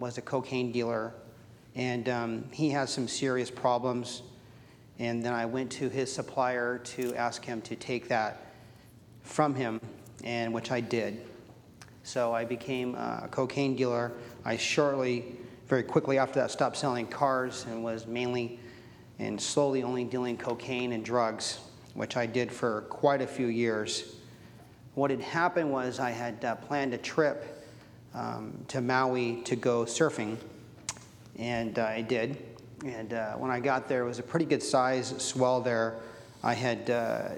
was a cocaine dealer, and um, he had some serious problems. And then I went to his supplier to ask him to take that from him, and which I did. So I became a cocaine dealer. I shortly, very quickly after that, stopped selling cars and was mainly and slowly only dealing cocaine and drugs, which I did for quite a few years. What had happened was I had uh, planned a trip um, to Maui to go surfing, and uh, I did. And uh, when I got there, it was a pretty good size swell there. I had uh,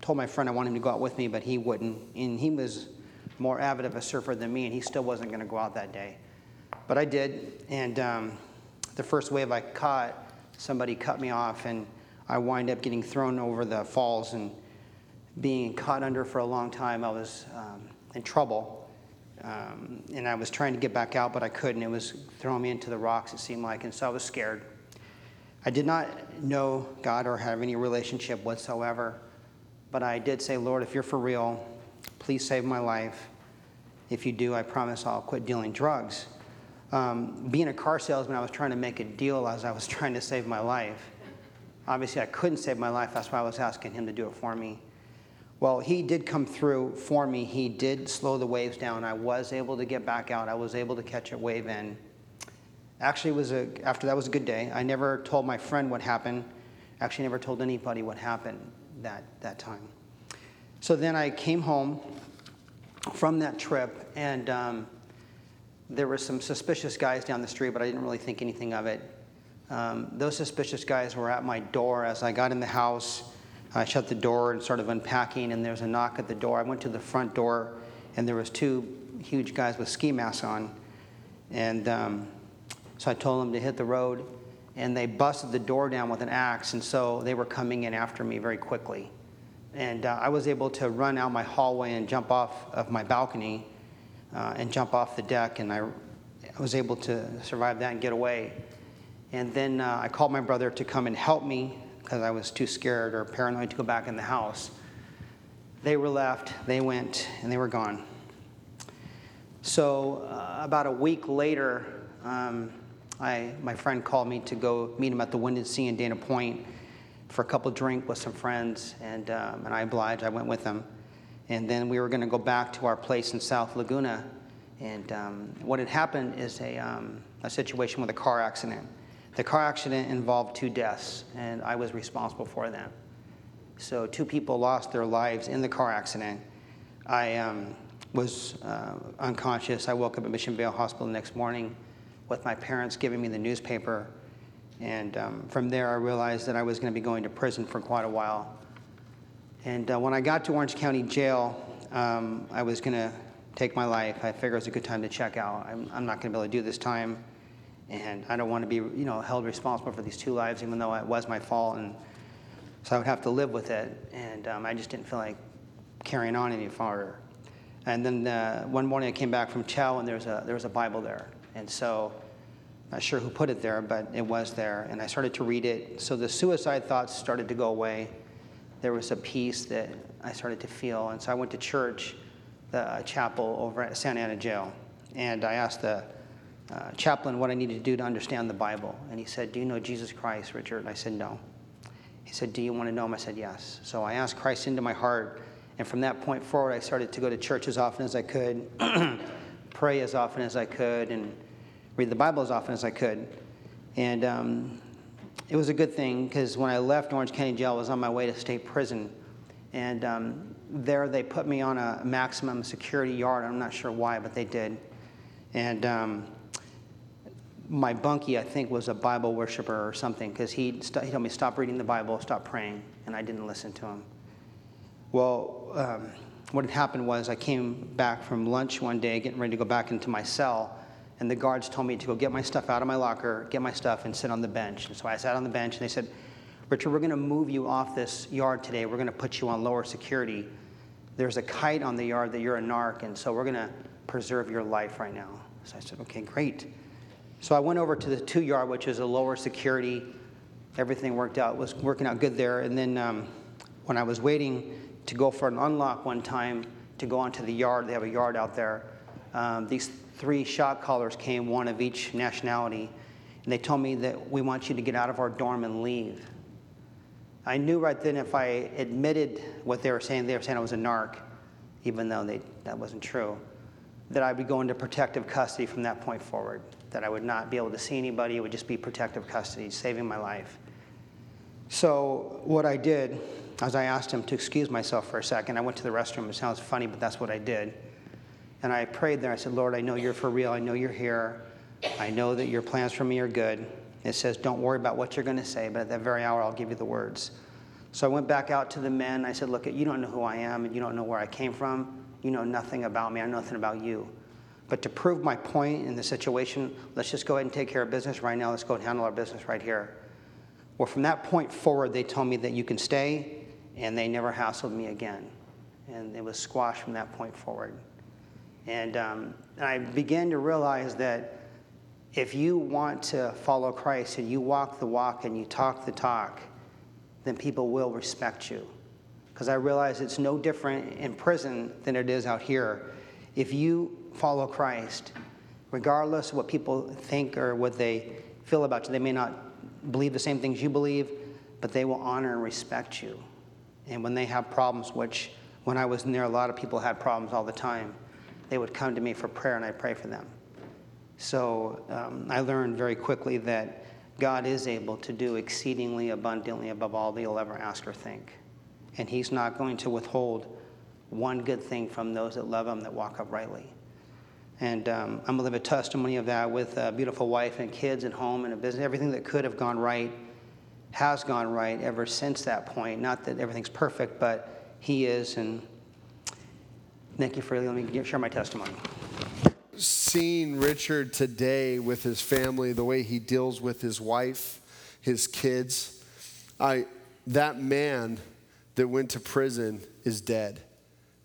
told my friend I wanted him to go out with me, but he wouldn't. And he was more avid of a surfer than me, and he still wasn't going to go out that day. But I did, and um, the first wave I caught, somebody cut me off, and I wind up getting thrown over the falls and being caught under for a long time. I was um, in trouble, um, and I was trying to get back out, but I couldn't. It was throwing me into the rocks, it seemed like, and so I was scared. I did not know God or have any relationship whatsoever, but I did say, Lord, if you're for real, please save my life. If you do, I promise I'll quit dealing drugs. Um, being a car salesman, I was trying to make a deal as I was trying to save my life. Obviously, I couldn't save my life. That's why I was asking him to do it for me. Well, he did come through for me. He did slow the waves down. I was able to get back out. I was able to catch a wave in. Actually, was a, after that was a good day. I never told my friend what happened. Actually, never told anybody what happened that, that time. So then I came home from that trip, and um, there were some suspicious guys down the street, but I didn't really think anything of it. Um, those suspicious guys were at my door as I got in the house. I shut the door and started unpacking, and there was a knock at the door. I went to the front door, and there was two huge guys with ski masks on, and um, so I told them to hit the road, and they busted the door down with an axe, and so they were coming in after me very quickly. And uh, I was able to run out my hallway and jump off of my balcony uh, and jump off the deck, and I, I was able to survive that and get away. And then uh, I called my brother to come and help me because I was too scared or paranoid to go back in the house. They were left, they went, and they were gone. So, uh, about a week later, um, I, my friend called me to go meet him at the Wind and Sea in Dana Point for a couple drink with some friends, and, um, and I obliged. I went with them. And then we were going to go back to our place in South Laguna. And um, what had happened is a, um, a situation with a car accident. The car accident involved two deaths, and I was responsible for them. So, two people lost their lives in the car accident. I um, was uh, unconscious. I woke up at Mission Vale Hospital the next morning with my parents giving me the newspaper. And um, from there, I realized that I was going to be going to prison for quite a while. And uh, when I got to Orange County Jail, um, I was going to take my life. I figured it was a good time to check out. I'm, I'm not going to be able to do this time, and I don't want to be, you know, held responsible for these two lives, even though it was my fault, and so I would have to live with it. And um, I just didn't feel like carrying on any farther. And then uh, one morning I came back from Chow, and there was a there was a Bible there, and so. Not sure who put it there, but it was there. And I started to read it. So the suicide thoughts started to go away there was a peace that I started to feel. And so I went to church, the chapel over at Santa Ana Jail. And I asked the uh, chaplain what I needed to do to understand the Bible. And he said, Do you know Jesus Christ, Richard? And I said, No. He said, Do you want to know him? I said, Yes. So I asked Christ into my heart. And from that point forward, I started to go to church as often as I could, pray as often as I could, and read the Bible as often as I could. And um, it was a good thing because when I left Orange County Jail, I was on my way to state prison. And um, there they put me on a maximum security yard. I'm not sure why, but they did. And um, my bunkie, I think, was a Bible worshiper or something because he, st- he told me, stop reading the Bible, stop praying. And I didn't listen to him. Well, um, what had happened was I came back from lunch one day, getting ready to go back into my cell and the guards told me to go get my stuff out of my locker, get my stuff, and sit on the bench. And so I sat on the bench, and they said, Richard, we're going to move you off this yard today. We're going to put you on lower security. There's a kite on the yard that you're a narc, and so we're going to preserve your life right now. So I said, okay, great. So I went over to the two yard, which is a lower security. Everything worked out, was working out good there. And then um, when I was waiting to go for an unlock one time to go onto the yard, they have a yard out there um, these three shot callers came, one of each nationality, and they told me that we want you to get out of our dorm and leave. I knew right then if I admitted what they were saying, they were saying I was a narc, even though they, that wasn't true, that I would go into protective custody from that point forward, that I would not be able to see anybody, it would just be protective custody, saving my life. So, what I did, as I asked him to excuse myself for a second, I went to the restroom. It sounds funny, but that's what I did. And I prayed there. I said, Lord, I know you're for real. I know you're here. I know that your plans for me are good. It says, Don't worry about what you're going to say, but at that very hour, I'll give you the words. So I went back out to the men. I said, Look, you don't know who I am, and you don't know where I came from. You know nothing about me. I know nothing about you. But to prove my point in the situation, let's just go ahead and take care of business right now. Let's go and handle our business right here. Well, from that point forward, they told me that you can stay, and they never hassled me again. And it was squashed from that point forward. And, um, and I began to realize that if you want to follow Christ and you walk the walk and you talk the talk, then people will respect you. Because I realize it's no different in prison than it is out here. If you follow Christ, regardless of what people think or what they feel about you, they may not believe the same things you believe, but they will honor and respect you. And when they have problems, which when I was there, a lot of people had problems all the time, they would come to me for prayer and I pray for them. So um, I learned very quickly that God is able to do exceedingly abundantly above all that you'll ever ask or think. And He's not going to withhold one good thing from those that love Him, that walk uprightly. And um, I'm to live a testimony of that with a beautiful wife and kids and home and a business. Everything that could have gone right has gone right ever since that point. Not that everything's perfect, but He is. And thank you for letting me share my testimony seeing Richard today with his family, the way he deals with his wife, his kids, I, that man that went to prison is dead.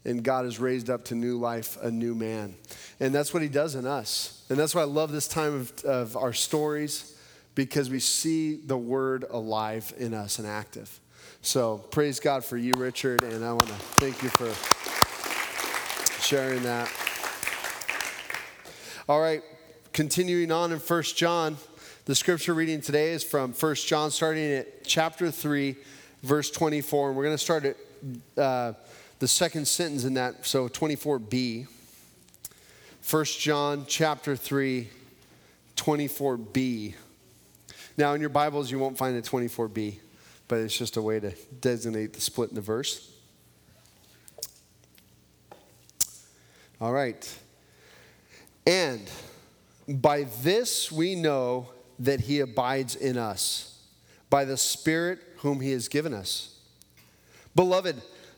And God has raised up to new life a new man. And that's what he does in us. And that's why I love this time of, of our stories because we see the word alive in us and active. So praise God for you, Richard. And I want to thank you for sharing that. All right, continuing on in First John, the scripture reading today is from First John, starting at chapter 3, verse 24. And we're going to start at uh, the second sentence in that, so 24b. First John chapter 3, 24b. Now, in your Bibles, you won't find a 24b, but it's just a way to designate the split in the verse. All right. And by this we know that he abides in us, by the Spirit whom he has given us. Beloved,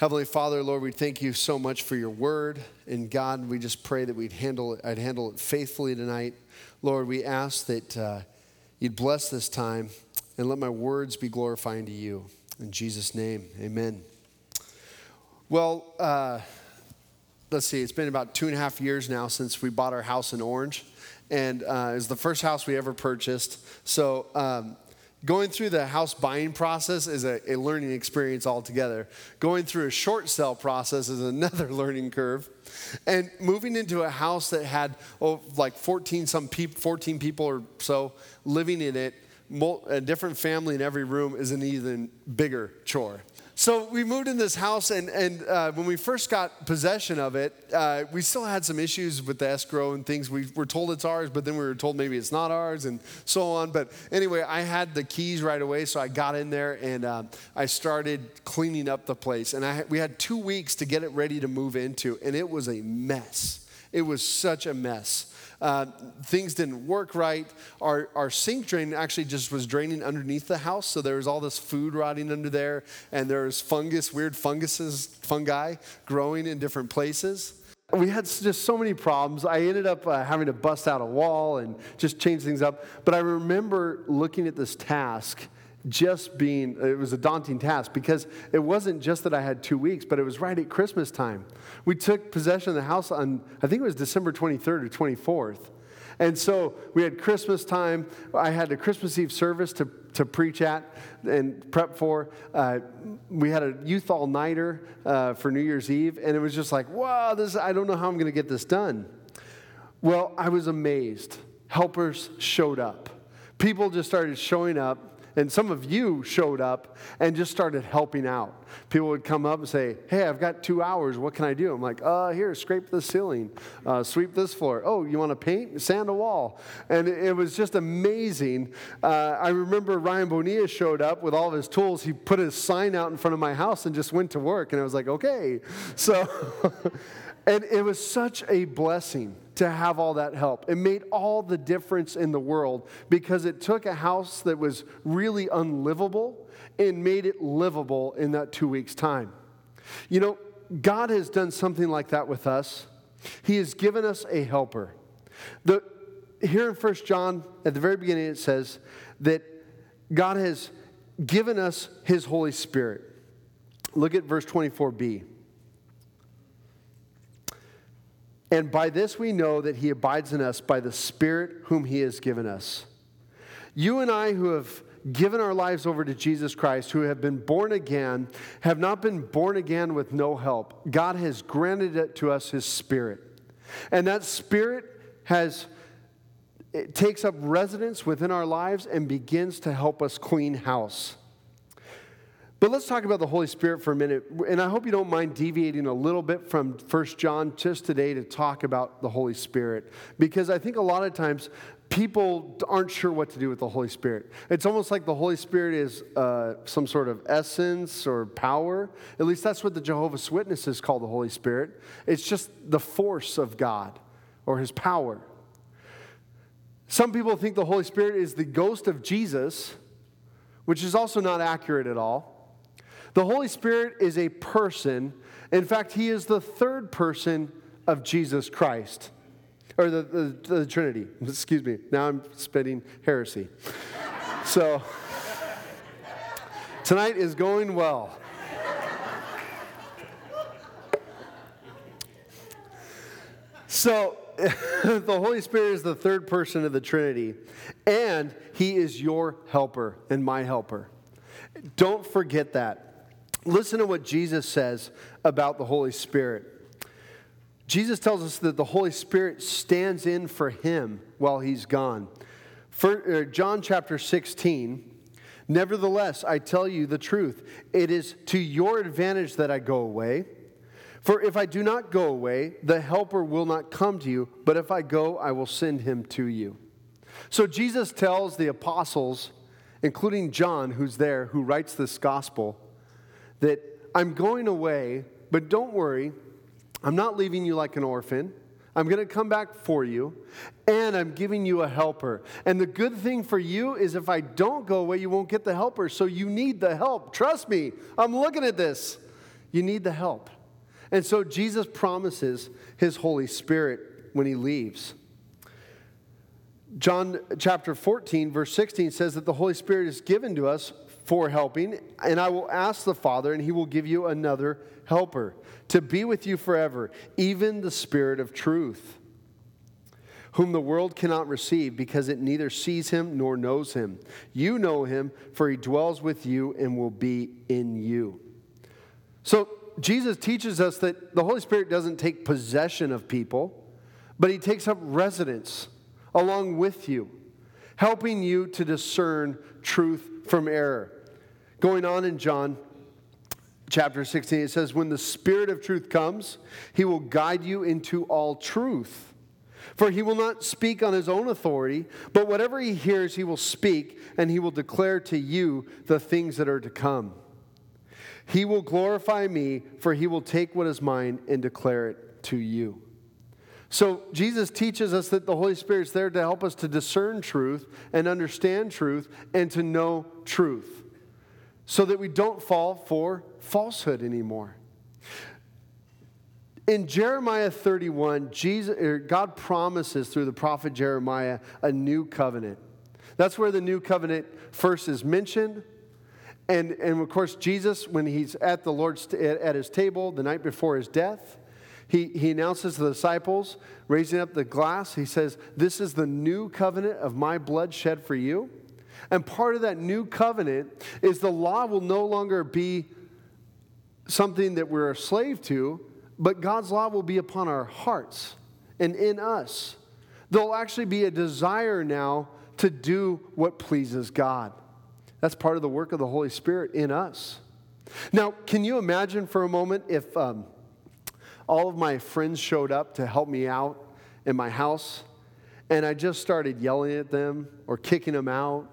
Heavenly Father, Lord, we thank you so much for your word. And God, we just pray that we'd handle it, I'd handle it faithfully tonight. Lord, we ask that uh, you'd bless this time and let my words be glorifying to you. In Jesus' name, amen. Well, uh, let's see, it's been about two and a half years now since we bought our house in Orange. And uh, it was the first house we ever purchased. So, um, going through the house buying process is a, a, learning experience altogether. Going through a short sale process is another learning curve. And moving into a house that had oh, like 14 some people, 14 people or so living in it, a different family in every room is an even bigger chore. So we moved in this house, and, and uh, when we first got possession of it, uh, we still had some issues with the escrow and things. We were told it's ours, but then we were told maybe it's not ours, and so on. But anyway, I had the keys right away, so I got in there and uh, I started cleaning up the place. And I, we had two weeks to get it ready to move into, and it was a mess. It was such a mess. Uh, things didn't work right. Our, our sink drain actually just was draining underneath the house, so there was all this food rotting under there, and there was fungus, weird funguses, fungi growing in different places. We had just so many problems. I ended up uh, having to bust out a wall and just change things up. But I remember looking at this task just being, it was a daunting task because it wasn't just that I had two weeks, but it was right at Christmas time. We took possession of the house on, I think it was December 23rd or 24th. And so we had Christmas time. I had a Christmas Eve service to, to preach at and prep for. Uh, we had a youth all nighter uh, for New Year's Eve, and it was just like, wow, this, I don't know how I'm going to get this done. Well, I was amazed. Helpers showed up. People just started showing up and some of you showed up and just started helping out. People would come up and say, Hey, I've got two hours. What can I do? I'm like, uh, Here, scrape the ceiling, uh, sweep this floor. Oh, you want to paint? Sand a wall. And it was just amazing. Uh, I remember Ryan Bonilla showed up with all of his tools. He put his sign out in front of my house and just went to work. And I was like, Okay. So, and it was such a blessing to have all that help. It made all the difference in the world because it took a house that was really unlivable and made it livable in that two weeks' time. You know, God has done something like that with us. He has given us a helper. The, here in 1 John, at the very beginning, it says that God has given us his Holy Spirit. Look at verse 24b. And by this we know that he abides in us by the Spirit whom he has given us. You and I, who have given our lives over to Jesus Christ, who have been born again, have not been born again with no help. God has granted it to us his Spirit. And that Spirit has. It takes up residence within our lives and begins to help us clean house. But let's talk about the Holy Spirit for a minute. And I hope you don't mind deviating a little bit from 1 John just today to talk about the Holy Spirit. Because I think a lot of times people aren't sure what to do with the Holy Spirit. It's almost like the Holy Spirit is uh, some sort of essence or power. At least that's what the Jehovah's Witnesses call the Holy Spirit. It's just the force of God or his power. Some people think the Holy Spirit is the ghost of Jesus, which is also not accurate at all. The Holy Spirit is a person. In fact, he is the third person of Jesus Christ, or the, the, the Trinity. Excuse me. Now I'm spitting heresy. so, tonight is going well. So, the Holy Spirit is the third person of the Trinity, and He is your helper and my helper. Don't forget that. Listen to what Jesus says about the Holy Spirit. Jesus tells us that the Holy Spirit stands in for him while he's gone. For, uh, John chapter 16, nevertheless, I tell you the truth. It is to your advantage that I go away. For if I do not go away, the Helper will not come to you, but if I go, I will send him to you. So Jesus tells the apostles, including John, who's there, who writes this gospel, that I'm going away, but don't worry, I'm not leaving you like an orphan. I'm going to come back for you, and I'm giving you a helper. And the good thing for you is if I don't go away, you won't get the helper. So you need the help. Trust me, I'm looking at this. You need the help. And so Jesus promises his Holy Spirit when he leaves. John chapter 14, verse 16 says that the Holy Spirit is given to us for helping, and I will ask the Father, and he will give you another helper to be with you forever, even the Spirit of truth, whom the world cannot receive because it neither sees him nor knows him. You know him, for he dwells with you and will be in you. So, Jesus teaches us that the Holy Spirit doesn't take possession of people, but he takes up residence along with you, helping you to discern truth from error. Going on in John chapter 16, it says, When the Spirit of truth comes, he will guide you into all truth. For he will not speak on his own authority, but whatever he hears, he will speak, and he will declare to you the things that are to come. He will glorify me, for he will take what is mine and declare it to you. So, Jesus teaches us that the Holy Spirit's there to help us to discern truth and understand truth and to know truth so that we don't fall for falsehood anymore. In Jeremiah 31, Jesus, er, God promises through the prophet Jeremiah a new covenant. That's where the new covenant first is mentioned. And, and of course, Jesus, when he's at the Lord's at his table the night before his death, he, he announces to the disciples, raising up the glass, he says, This is the new covenant of my blood shed for you. And part of that new covenant is the law will no longer be something that we're a slave to, but God's law will be upon our hearts and in us. There'll actually be a desire now to do what pleases God. That's part of the work of the Holy Spirit in us. Now, can you imagine for a moment if um, all of my friends showed up to help me out in my house, and I just started yelling at them or kicking them out.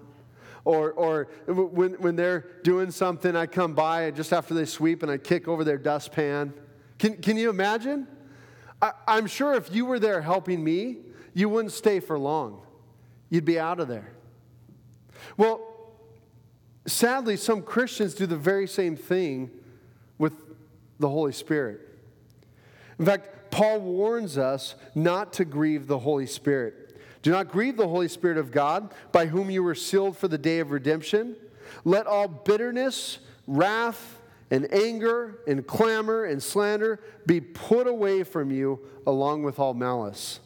Or, or when, when they're doing something, I come by just after they sweep and I kick over their dustpan. Can, can you imagine? I, I'm sure if you were there helping me, you wouldn't stay for long. You'd be out of there. Well, sadly, some Christians do the very same thing with the Holy Spirit. In fact, Paul warns us not to grieve the Holy Spirit. Do not grieve the Holy Spirit of God, by whom you were sealed for the day of redemption. Let all bitterness, wrath, and anger, and clamor, and slander be put away from you, along with all malice.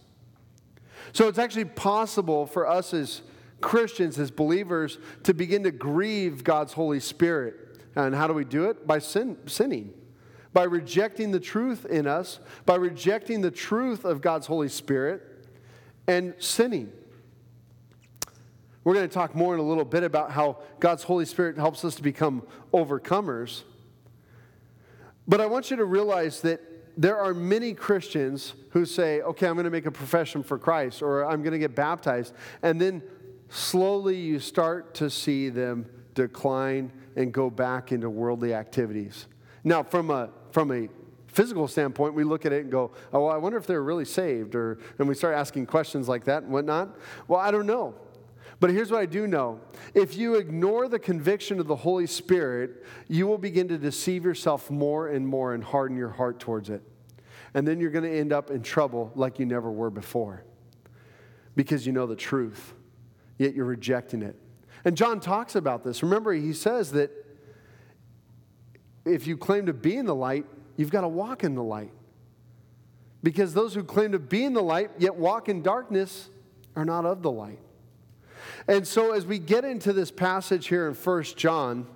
So it's actually possible for us as Christians, as believers, to begin to grieve God's Holy Spirit. And how do we do it? By sin, sinning by rejecting the truth in us, by rejecting the truth of God's Holy Spirit, and sinning. We're going to talk more in a little bit about how God's Holy Spirit helps us to become overcomers. But I want you to realize that there are many Christians who say, okay, I'm going to make a profession for Christ or I'm going to get baptized. And then slowly you start to see them decline and go back into worldly activities. Now, from a from a physical standpoint, we look at it and go, oh, well, I wonder if they're really saved. Or, and we start asking questions like that and whatnot. Well, I don't know. But here's what I do know if you ignore the conviction of the Holy Spirit, you will begin to deceive yourself more and more and harden your heart towards it. And then you're going to end up in trouble like you never were before because you know the truth, yet you're rejecting it. And John talks about this. Remember, he says that if you claim to be in the light, you've got to walk in the light. Because those who claim to be in the light yet walk in darkness are not of the light. And so, as we get into this passage here in 1 John,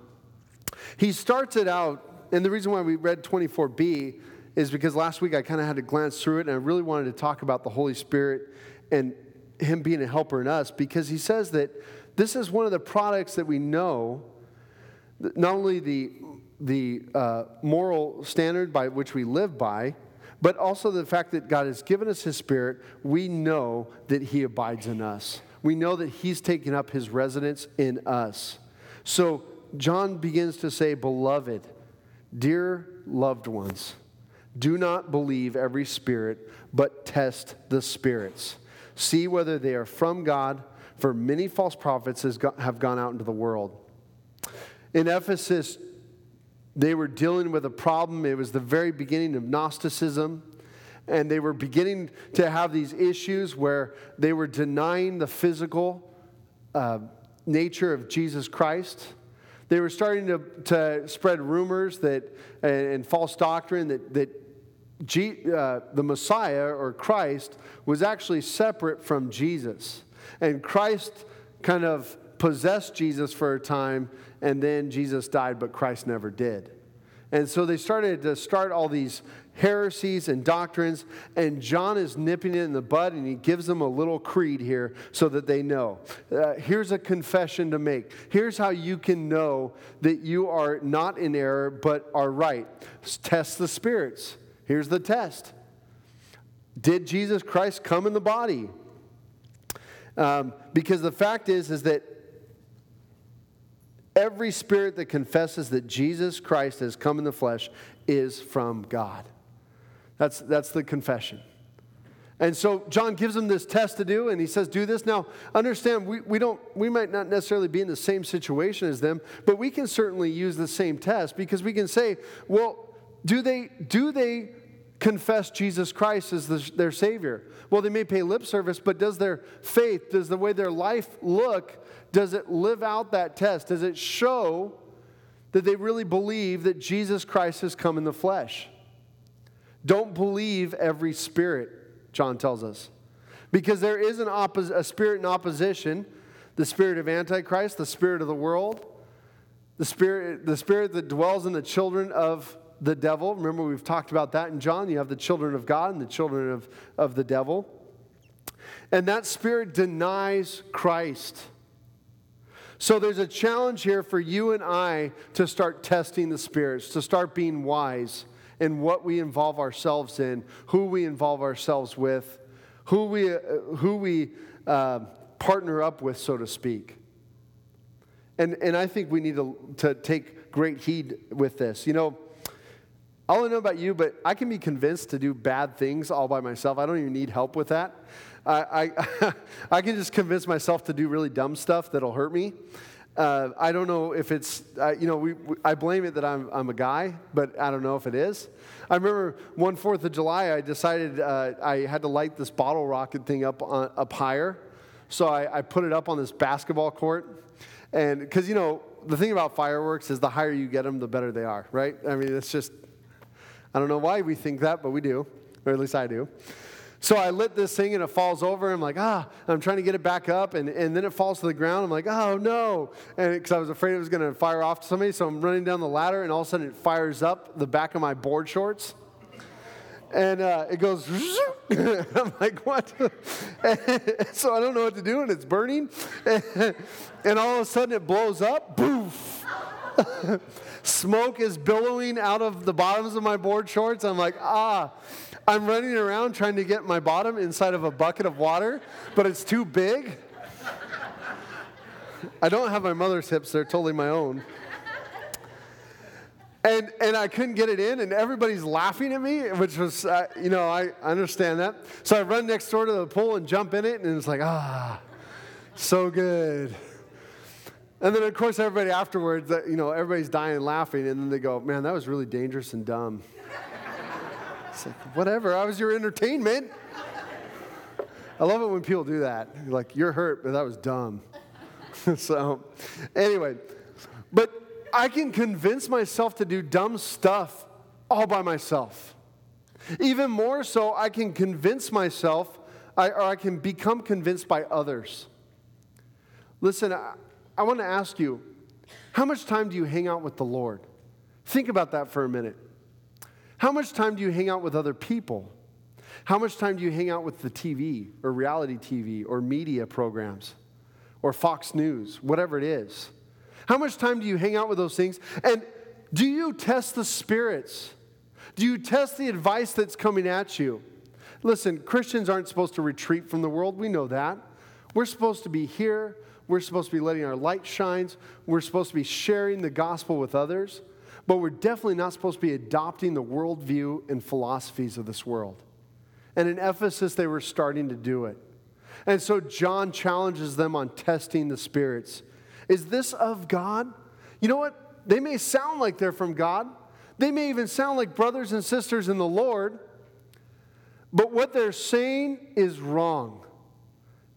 he starts it out, and the reason why we read 24b is because last week I kind of had to glance through it, and I really wanted to talk about the Holy Spirit and Him being a helper in us, because he says that this is one of the products that we know, not only the the uh, moral standard by which we live by, but also the fact that God has given us His Spirit, we know that He abides in us. We know that He's taken up His residence in us. So John begins to say, Beloved, dear loved ones, do not believe every spirit, but test the spirits. See whether they are from God, for many false prophets have gone out into the world. In Ephesus, they were dealing with a problem. It was the very beginning of Gnosticism. And they were beginning to have these issues where they were denying the physical uh, nature of Jesus Christ. They were starting to, to spread rumors that, and, and false doctrine that, that G, uh, the Messiah or Christ was actually separate from Jesus. And Christ kind of possessed Jesus for a time, and then Jesus died, but Christ never did. And so they started to start all these heresies and doctrines, and John is nipping it in the bud and he gives them a little creed here so that they know. Uh, here's a confession to make. Here's how you can know that you are not in error but are right. Test the spirits. Here's the test Did Jesus Christ come in the body? Um, because the fact is, is that every spirit that confesses that Jesus Christ has come in the flesh is from God. That's, that's the confession. And so John gives them this test to do, and he says, Do this. Now, understand, we, we, don't, we might not necessarily be in the same situation as them, but we can certainly use the same test because we can say, Well, do they, do they confess Jesus Christ as the, their Savior? Well, they may pay lip service, but does their faith, does the way their life look, does it live out that test? Does it show that they really believe that Jesus Christ has come in the flesh? Don't believe every spirit, John tells us. Because there is an oppos- a spirit in opposition the spirit of Antichrist, the spirit of the world, the spirit, the spirit that dwells in the children of the devil. Remember, we've talked about that in John. You have the children of God and the children of, of the devil. And that spirit denies Christ. So there's a challenge here for you and I to start testing the spirits, to start being wise in what we involve ourselves in, who we involve ourselves with, who we, uh, who we uh, partner up with, so to speak. And, and I think we need to, to take great heed with this. You know, I don't know about you, but I can be convinced to do bad things all by myself. I don't even need help with that. I, I, I can just convince myself to do really dumb stuff that'll hurt me. Uh, I don't know if it's, uh, you know, we, we, I blame it that I'm, I'm a guy, but I don't know if it is. I remember one Fourth of July, I decided uh, I had to light this bottle rocket thing up, on, up higher. So I, I put it up on this basketball court. And because, you know, the thing about fireworks is the higher you get them, the better they are, right? I mean, it's just, I don't know why we think that, but we do, or at least I do. So I lit this thing and it falls over. I'm like, ah, I'm trying to get it back up. And, and then it falls to the ground. I'm like, oh no. And because I was afraid it was going to fire off to somebody. So I'm running down the ladder and all of a sudden it fires up the back of my board shorts. And uh, it goes, I'm like, what? so I don't know what to do and it's burning. and all of a sudden it blows up. Boof. Smoke is billowing out of the bottoms of my board shorts. I'm like, ah. I'm running around trying to get my bottom inside of a bucket of water, but it's too big. I don't have my mother's hips, they're totally my own. And, and I couldn't get it in, and everybody's laughing at me, which was, uh, you know, I understand that. So I run next door to the pool and jump in it, and it's like, ah, so good. And then, of course, everybody afterwards, uh, you know, everybody's dying laughing, and then they go, man, that was really dangerous and dumb. It's like, whatever, I was your entertainment. I love it when people do that. You're like, you're hurt, but that was dumb. so, anyway, but I can convince myself to do dumb stuff all by myself. Even more so, I can convince myself, I, or I can become convinced by others. Listen, I, I want to ask you, how much time do you hang out with the Lord? Think about that for a minute. How much time do you hang out with other people? How much time do you hang out with the TV or reality TV or media programs or Fox News, whatever it is? How much time do you hang out with those things? And do you test the spirits? Do you test the advice that's coming at you? Listen, Christians aren't supposed to retreat from the world. We know that. We're supposed to be here. We're supposed to be letting our light shine. We're supposed to be sharing the gospel with others but we're definitely not supposed to be adopting the worldview and philosophies of this world. And in Ephesus, they were starting to do it. And so John challenges them on testing the spirits. Is this of God? You know what? They may sound like they're from God, they may even sound like brothers and sisters in the Lord, but what they're saying is wrong.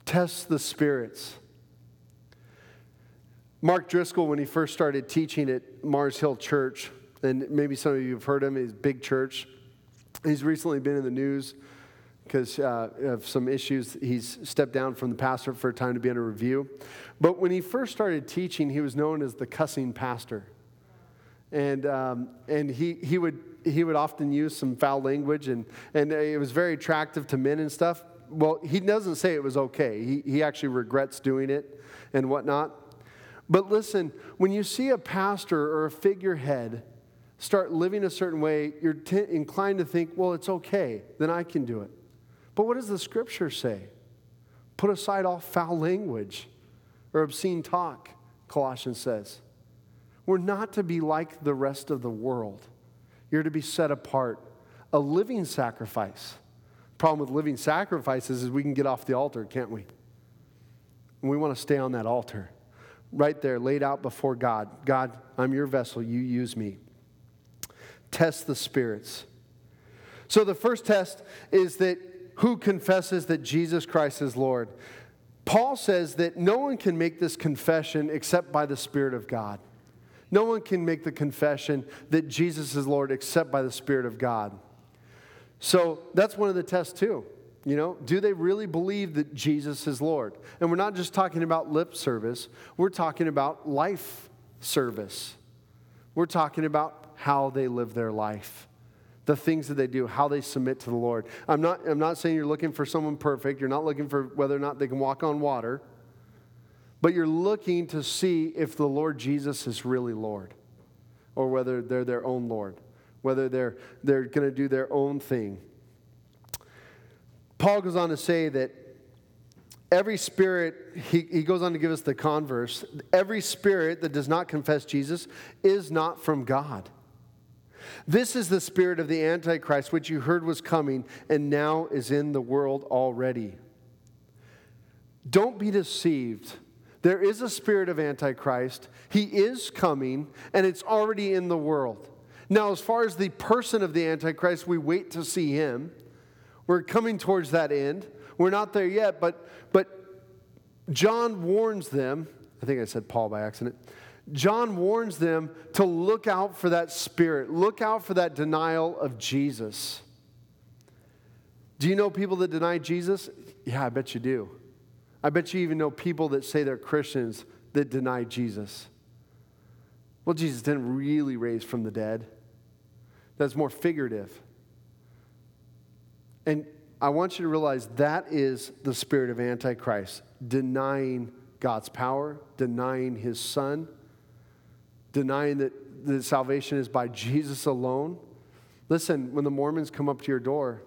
Test the spirits. Mark Driscoll, when he first started teaching at Mars Hill Church, and maybe some of you have heard him, he's big church. He's recently been in the news because uh, of some issues. He's stepped down from the pastor for a time to be under review. But when he first started teaching, he was known as the cussing pastor. and, um, and he, he, would, he would often use some foul language, and, and it was very attractive to men and stuff. Well, he doesn't say it was okay. He, he actually regrets doing it and whatnot. But listen, when you see a pastor or a figurehead start living a certain way, you're t- inclined to think, well, it's okay, then I can do it. But what does the scripture say? Put aside all foul language or obscene talk, Colossians says. We're not to be like the rest of the world. You're to be set apart, a living sacrifice. Problem with living sacrifices is we can get off the altar, can't we? And we want to stay on that altar, right there, laid out before God. God, I'm your vessel, you use me. Test the spirits. So the first test is that who confesses that Jesus Christ is Lord? Paul says that no one can make this confession except by the Spirit of God. No one can make the confession that Jesus is Lord except by the Spirit of God. So that's one of the tests, too. You know, do they really believe that Jesus is Lord? And we're not just talking about lip service, we're talking about life service. We're talking about how they live their life, the things that they do, how they submit to the Lord. I'm not, I'm not saying you're looking for someone perfect, you're not looking for whether or not they can walk on water, but you're looking to see if the Lord Jesus is really Lord or whether they're their own Lord, whether they're, they're going to do their own thing. Paul goes on to say that every spirit, he, he goes on to give us the converse, every spirit that does not confess Jesus is not from God. This is the spirit of the Antichrist, which you heard was coming and now is in the world already. Don't be deceived. There is a spirit of Antichrist. He is coming, and it's already in the world. Now, as far as the person of the Antichrist, we wait to see him. We're coming towards that end. We're not there yet, but, but John warns them. I think I said Paul by accident. John warns them to look out for that spirit, look out for that denial of Jesus. Do you know people that deny Jesus? Yeah, I bet you do. I bet you even know people that say they're Christians that deny Jesus. Well, Jesus didn't really raise from the dead, that's more figurative. And I want you to realize that is the spirit of Antichrist, denying God's power, denying his son, denying that the salvation is by Jesus alone. Listen, when the Mormons come up to your door,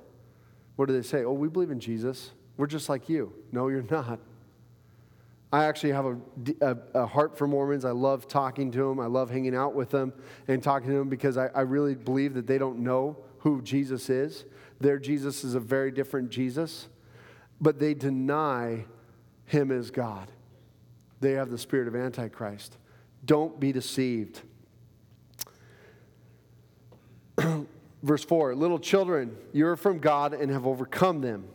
what do they say? Oh, we believe in Jesus. We're just like you. No, you're not. I actually have a, a, a, heart for Mormons. I love talking to them. I love hanging out with them and talking to them because I, I really believe that they don't know who Jesus is. Their Jesus is a very different Jesus, but they deny him as God. They have the spirit of Antichrist. Don't be deceived. Verse 4 Little children, you are from God and have overcome them.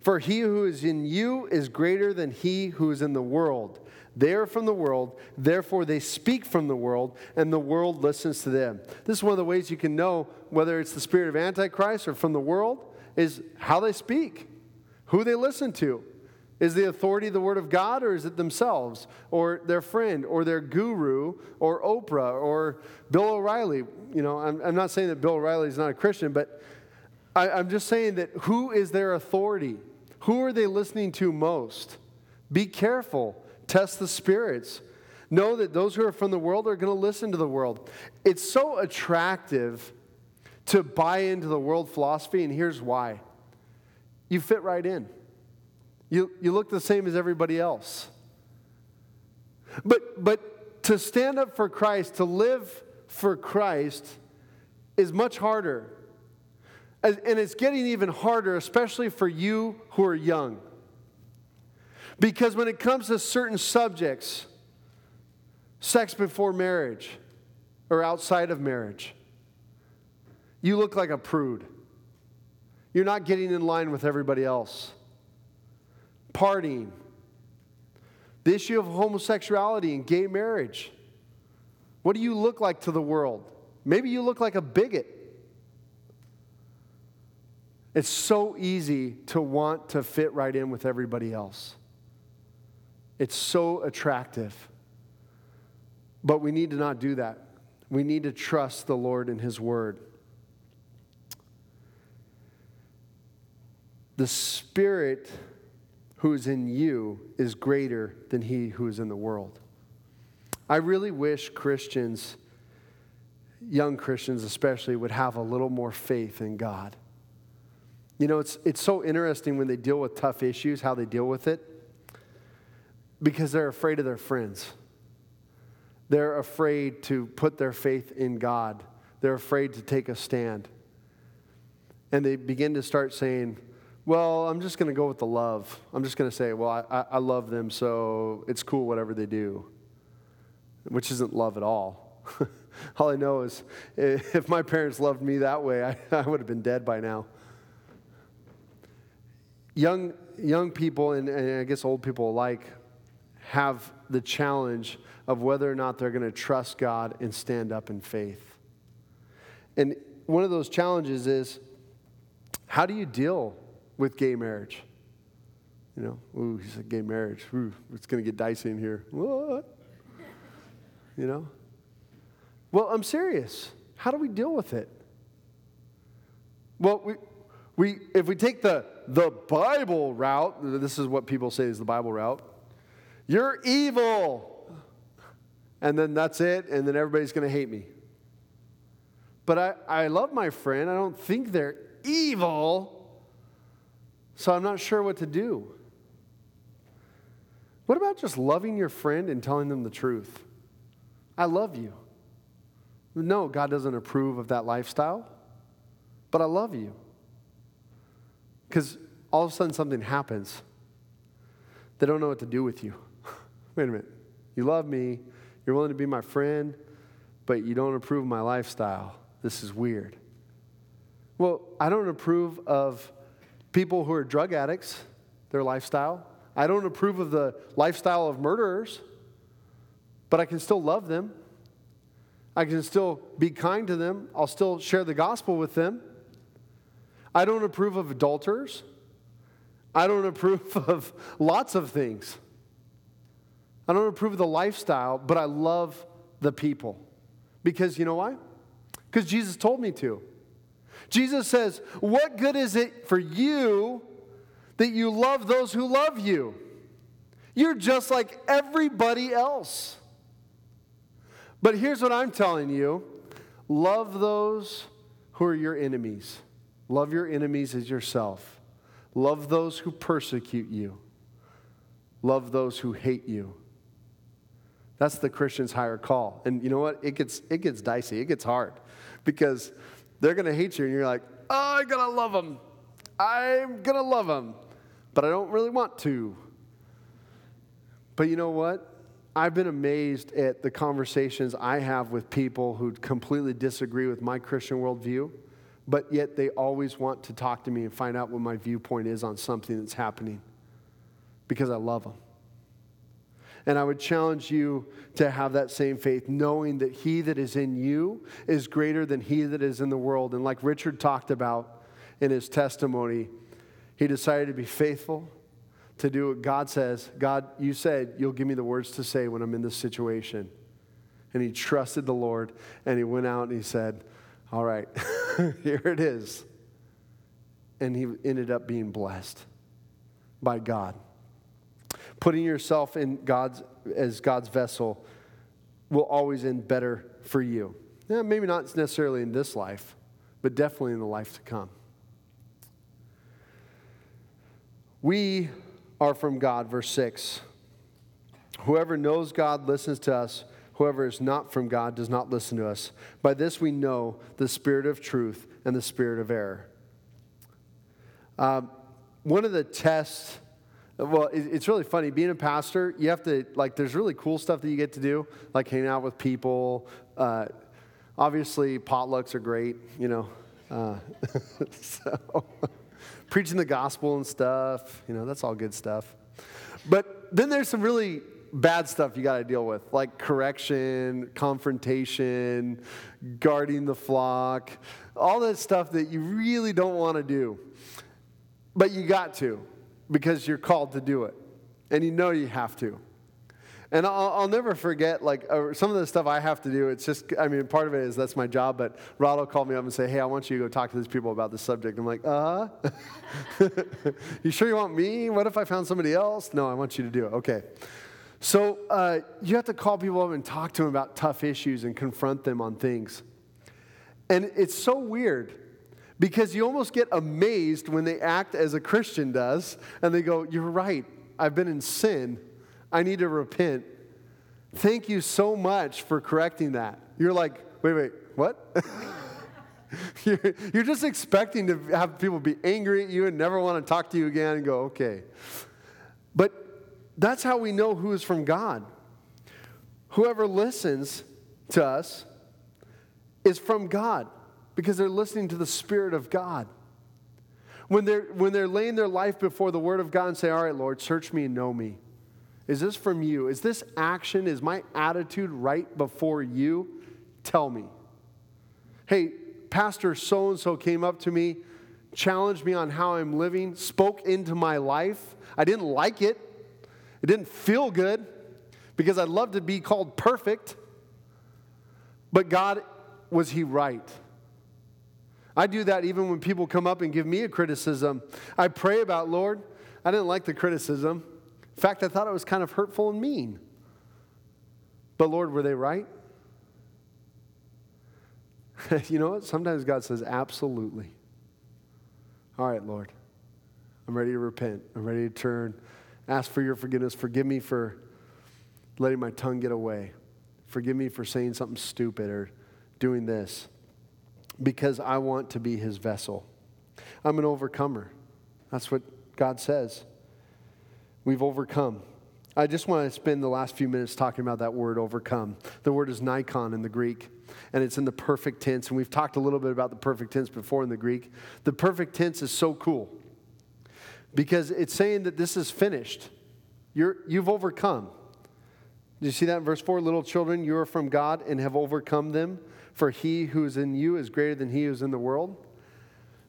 For he who is in you is greater than he who is in the world. They are from the world, therefore they speak from the world, and the world listens to them. This is one of the ways you can know whether it's the spirit of Antichrist or from the world, is how they speak, who they listen to. Is the authority the Word of God, or is it themselves, or their friend, or their guru, or Oprah, or Bill O'Reilly? You know, I'm, I'm not saying that Bill O'Reilly is not a Christian, but I, I'm just saying that who is their authority? Who are they listening to most? Be careful Test the spirits. Know that those who are from the world are going to listen to the world. It's so attractive to buy into the world philosophy, and here's why you fit right in. You, you look the same as everybody else. But, but to stand up for Christ, to live for Christ, is much harder. And it's getting even harder, especially for you who are young. Because when it comes to certain subjects, sex before marriage or outside of marriage, you look like a prude. You're not getting in line with everybody else. Partying, the issue of homosexuality and gay marriage. What do you look like to the world? Maybe you look like a bigot. It's so easy to want to fit right in with everybody else. It's so attractive. But we need to not do that. We need to trust the Lord and His Word. The Spirit who is in you is greater than he who is in the world. I really wish Christians, young Christians especially, would have a little more faith in God. You know, it's, it's so interesting when they deal with tough issues, how they deal with it, because they're afraid of their friends. They're afraid to put their faith in God. They're afraid to take a stand. And they begin to start saying, Well, I'm just going to go with the love. I'm just going to say, Well, I, I love them, so it's cool whatever they do, which isn't love at all. all I know is if my parents loved me that way, I, I would have been dead by now. Young, young people, and, and I guess old people alike, have the challenge of whether or not they're going to trust God and stand up in faith. And one of those challenges is how do you deal with gay marriage? You know, ooh, he said gay marriage. Ooh, it's going to get dicey in here. What? You know? Well, I'm serious. How do we deal with it? Well, we, we, if we take the, the Bible route, this is what people say is the Bible route, you're evil and then that's it, and then everybody's going to hate me. But I, I love my friend. I don't think they're evil, so I'm not sure what to do. What about just loving your friend and telling them the truth? I love you. No, God doesn't approve of that lifestyle, but I love you. Because all of a sudden something happens. They don't know what to do with you. Wait a minute. You love me, you're willing to be my friend, but you don't approve of my lifestyle. This is weird. Well, I don't approve of people who are drug addicts, their lifestyle. I don't approve of the lifestyle of murderers, but I can still love them. I can still be kind to them. I'll still share the gospel with them. I don't approve of adulterers. I don't approve of lots of things. I don't approve of the lifestyle, but I love the people. Because you know why? Because Jesus told me to. Jesus says, What good is it for you that you love those who love you? You're just like everybody else. But here's what I'm telling you love those who are your enemies. Love your enemies as yourself. Love those who persecute you. Love those who hate you. That's the Christian's higher call. And you know what? It gets, it gets dicey, it gets hard because they're going to hate you, and you're like, oh, I'm going to love them. I'm going to love them, but I don't really want to. But you know what? I've been amazed at the conversations I have with people who completely disagree with my Christian worldview, but yet they always want to talk to me and find out what my viewpoint is on something that's happening because I love them. And I would challenge you to have that same faith, knowing that he that is in you is greater than he that is in the world. And like Richard talked about in his testimony, he decided to be faithful, to do what God says. God, you said you'll give me the words to say when I'm in this situation. And he trusted the Lord and he went out and he said, All right, here it is. And he ended up being blessed by God. Putting yourself in God's as God's vessel will always end better for you. Yeah, maybe not necessarily in this life, but definitely in the life to come. We are from God, verse 6. Whoever knows God listens to us. Whoever is not from God does not listen to us. By this we know the spirit of truth and the spirit of error. Uh, one of the tests well, it's really funny. Being a pastor, you have to, like, there's really cool stuff that you get to do, like hanging out with people. Uh, obviously, potlucks are great, you know. Uh, so, preaching the gospel and stuff, you know, that's all good stuff. But then there's some really bad stuff you got to deal with, like correction, confrontation, guarding the flock, all that stuff that you really don't want to do. But you got to because you're called to do it. And you know you have to. And I'll, I'll never forget, like, uh, some of the stuff I have to do. It's just, I mean, part of it is that's my job, but Rod will call me up and say, hey, I want you to go talk to these people about this subject. I'm like, uh you sure you want me? What if I found somebody else? No, I want you to do it. Okay. So uh, you have to call people up and talk to them about tough issues and confront them on things. And it's so weird because you almost get amazed when they act as a Christian does and they go, You're right, I've been in sin I need to repent. Thank you so much for correcting that. You're like, wait, wait, what? you're, you're just expecting to have people be angry at you and never want to talk to you again and go, okay. But that's how we know who is from God. Whoever listens to us is from God because they're listening to the Spirit of God. When they're, when they're laying their life before the Word of God and say, All right, Lord, search me and know me. Is this from you? Is this action, is my attitude right before you? Tell me. Hey, Pastor so and so came up to me, challenged me on how I'm living, spoke into my life. I didn't like it, it didn't feel good because I'd love to be called perfect. But God, was He right? I do that even when people come up and give me a criticism. I pray about, Lord, I didn't like the criticism. In fact, I thought it was kind of hurtful and mean. But Lord, were they right? you know what? Sometimes God says, absolutely. All right, Lord, I'm ready to repent. I'm ready to turn. Ask for your forgiveness. Forgive me for letting my tongue get away. Forgive me for saying something stupid or doing this because I want to be his vessel. I'm an overcomer. That's what God says. We've overcome. I just want to spend the last few minutes talking about that word overcome. The word is nikon in the Greek, and it's in the perfect tense. And we've talked a little bit about the perfect tense before in the Greek. The perfect tense is so cool because it's saying that this is finished. You're, you've overcome. Do you see that in verse 4? Little children, you are from God and have overcome them, for he who is in you is greater than he who is in the world.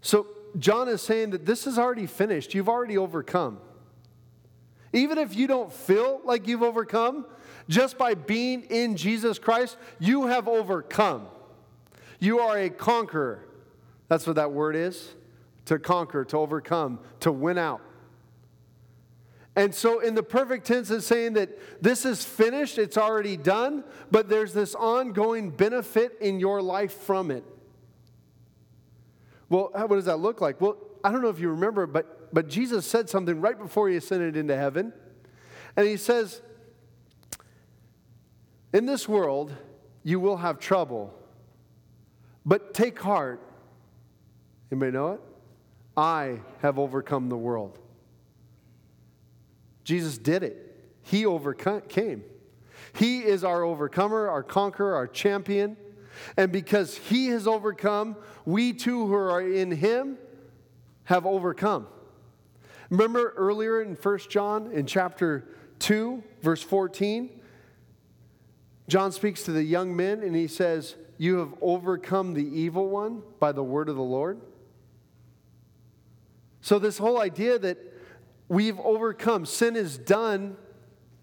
So, John is saying that this is already finished. You've already overcome. Even if you don't feel like you've overcome, just by being in Jesus Christ, you have overcome. You are a conqueror. That's what that word is to conquer, to overcome, to win out. And so, in the perfect tense, it's saying that this is finished, it's already done, but there's this ongoing benefit in your life from it. Well, what does that look like? Well, I don't know if you remember, but but Jesus said something right before he ascended into heaven. And he says, In this world, you will have trouble, but take heart. Anybody know it? I have overcome the world. Jesus did it. He overcame. He is our overcomer, our conqueror, our champion. And because he has overcome, we too who are in him have overcome. Remember earlier in 1 John, in chapter 2, verse 14, John speaks to the young men and he says, You have overcome the evil one by the word of the Lord. So, this whole idea that we've overcome, sin is done,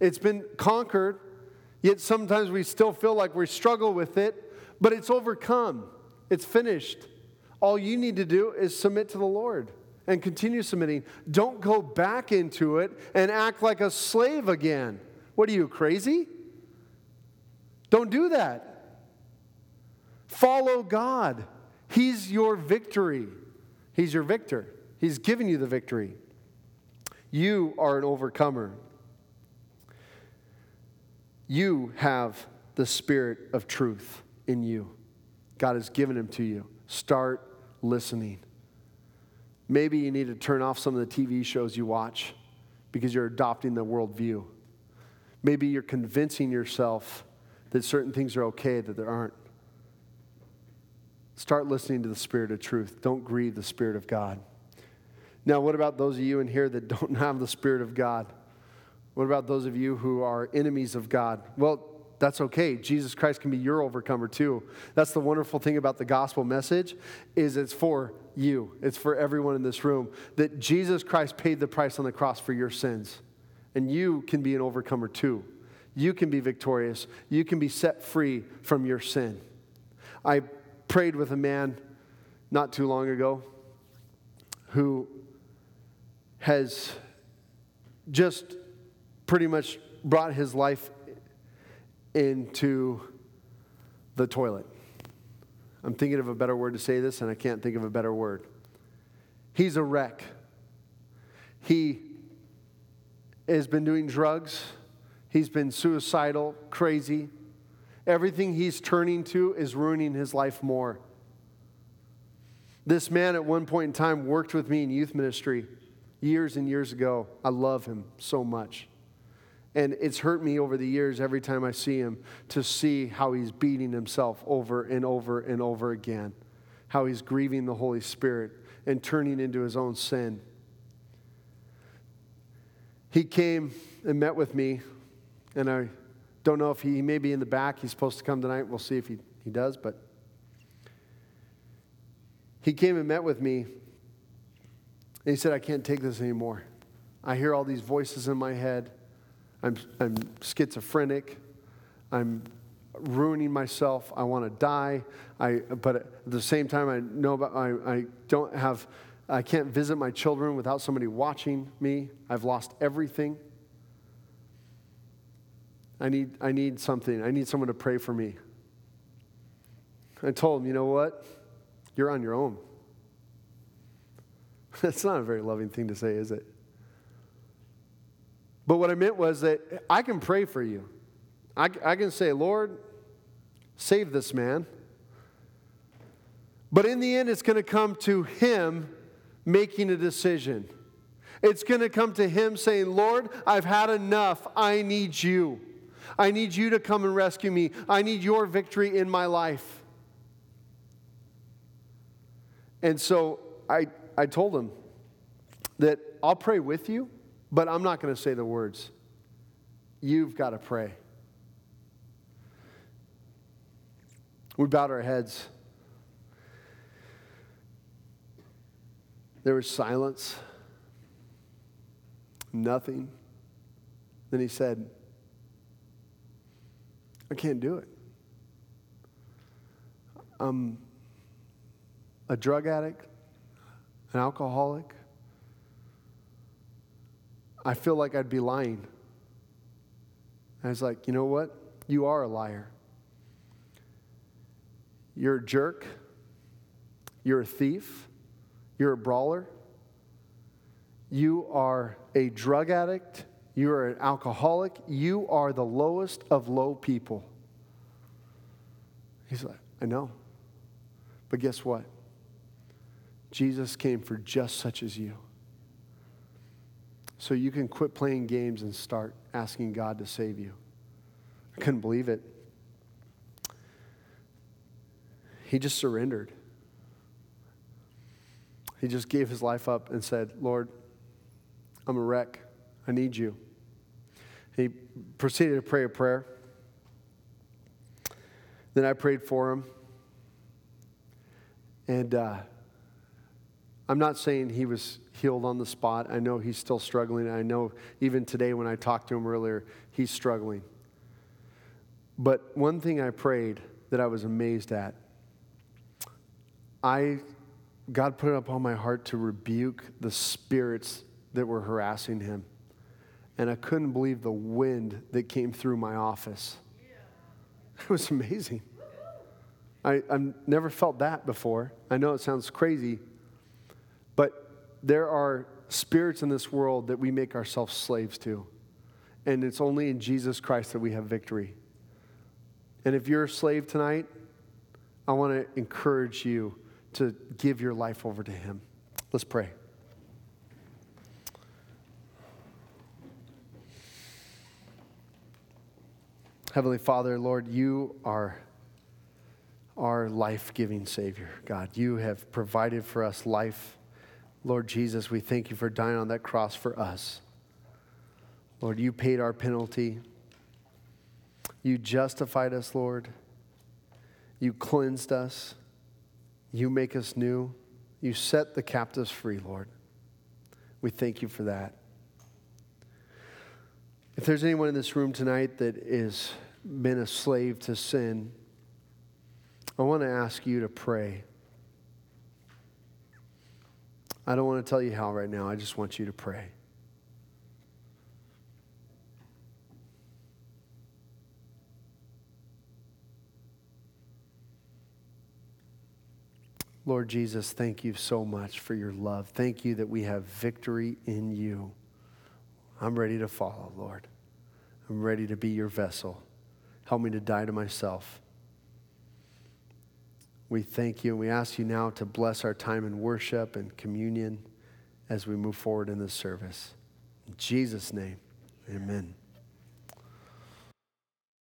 it's been conquered, yet sometimes we still feel like we struggle with it, but it's overcome, it's finished. All you need to do is submit to the Lord and continue submitting. Don't go back into it and act like a slave again. What are you, crazy? Don't do that. Follow God. He's your victory. He's your victor. He's given you the victory. You are an overcomer. You have the spirit of truth in you. God has given him to you. Start listening. Maybe you need to turn off some of the TV shows you watch because you're adopting the worldview. Maybe you're convincing yourself that certain things are okay that there aren't. Start listening to the Spirit of truth. Don't grieve the Spirit of God. Now, what about those of you in here that don't have the Spirit of God? What about those of you who are enemies of God? Well, that's okay. Jesus Christ can be your overcomer too. That's the wonderful thing about the gospel message is it's for you. It's for everyone in this room that Jesus Christ paid the price on the cross for your sins. And you can be an overcomer too. You can be victorious. You can be set free from your sin. I prayed with a man not too long ago who has just pretty much brought his life into the toilet. I'm thinking of a better word to say this, and I can't think of a better word. He's a wreck. He has been doing drugs, he's been suicidal, crazy. Everything he's turning to is ruining his life more. This man at one point in time worked with me in youth ministry years and years ago. I love him so much. And it's hurt me over the years every time I see him to see how he's beating himself over and over and over again, how he's grieving the Holy Spirit and turning into his own sin. He came and met with me, and I don't know if he, he may be in the back. He's supposed to come tonight. We'll see if he, he does, but he came and met with me, and he said, I can't take this anymore. I hear all these voices in my head. I'm, I'm schizophrenic. I'm ruining myself. I want to die. I, but at the same time, I know about, I, I don't have, I can't visit my children without somebody watching me. I've lost everything. I need, I need something. I need someone to pray for me. I told him, you know what? You're on your own. That's not a very loving thing to say, is it? But what I meant was that I can pray for you. I, I can say, Lord, save this man. But in the end, it's going to come to him making a decision. It's going to come to him saying, Lord, I've had enough. I need you. I need you to come and rescue me. I need your victory in my life. And so I, I told him that I'll pray with you, but I'm not going to say the words. You've got to pray. We bowed our heads. There was silence, nothing. Then he said, I can't do it. I'm a drug addict, an alcoholic. I feel like I'd be lying. I was like, you know what? You are a liar. You're a jerk. You're a thief. You're a brawler. You are a drug addict. You are an alcoholic. You are the lowest of low people. He's like, I know. But guess what? Jesus came for just such as you. So you can quit playing games and start asking God to save you. I couldn't believe it. He just surrendered. He just gave his life up and said, Lord, I'm a wreck. I need you. He proceeded to pray a prayer. Then I prayed for him. And uh, I'm not saying he was healed on the spot. I know he's still struggling. I know even today when I talked to him earlier, he's struggling. But one thing I prayed that I was amazed at, I God put it upon my heart to rebuke the spirits that were harassing him. And I couldn't believe the wind that came through my office. It was amazing. I, I've never felt that before. I know it sounds crazy, but there are spirits in this world that we make ourselves slaves to. And it's only in Jesus Christ that we have victory. And if you're a slave tonight, I want to encourage you to give your life over to Him. Let's pray. Heavenly Father, Lord, you are our life giving Savior. God, you have provided for us life. Lord Jesus, we thank you for dying on that cross for us. Lord, you paid our penalty. You justified us, Lord. You cleansed us. You make us new. You set the captives free, Lord. We thank you for that. If there's anyone in this room tonight that has been a slave to sin, I want to ask you to pray. I don't want to tell you how right now, I just want you to pray. Lord Jesus, thank you so much for your love. Thank you that we have victory in you. I'm ready to follow, Lord. I'm ready to be your vessel. Help me to die to myself. We thank you and we ask you now to bless our time in worship and communion as we move forward in this service. In Jesus' name, amen.